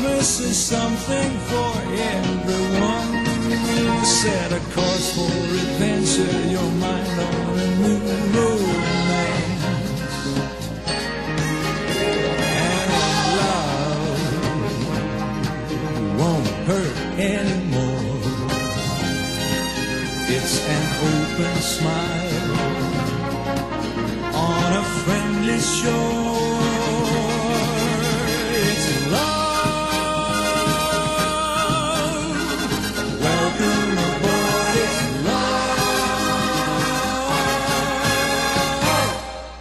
Promises something for everyone. Set a course for adventure, your mind on a new romance. And love won't hurt anymore. It's an open smile on a friendly shore.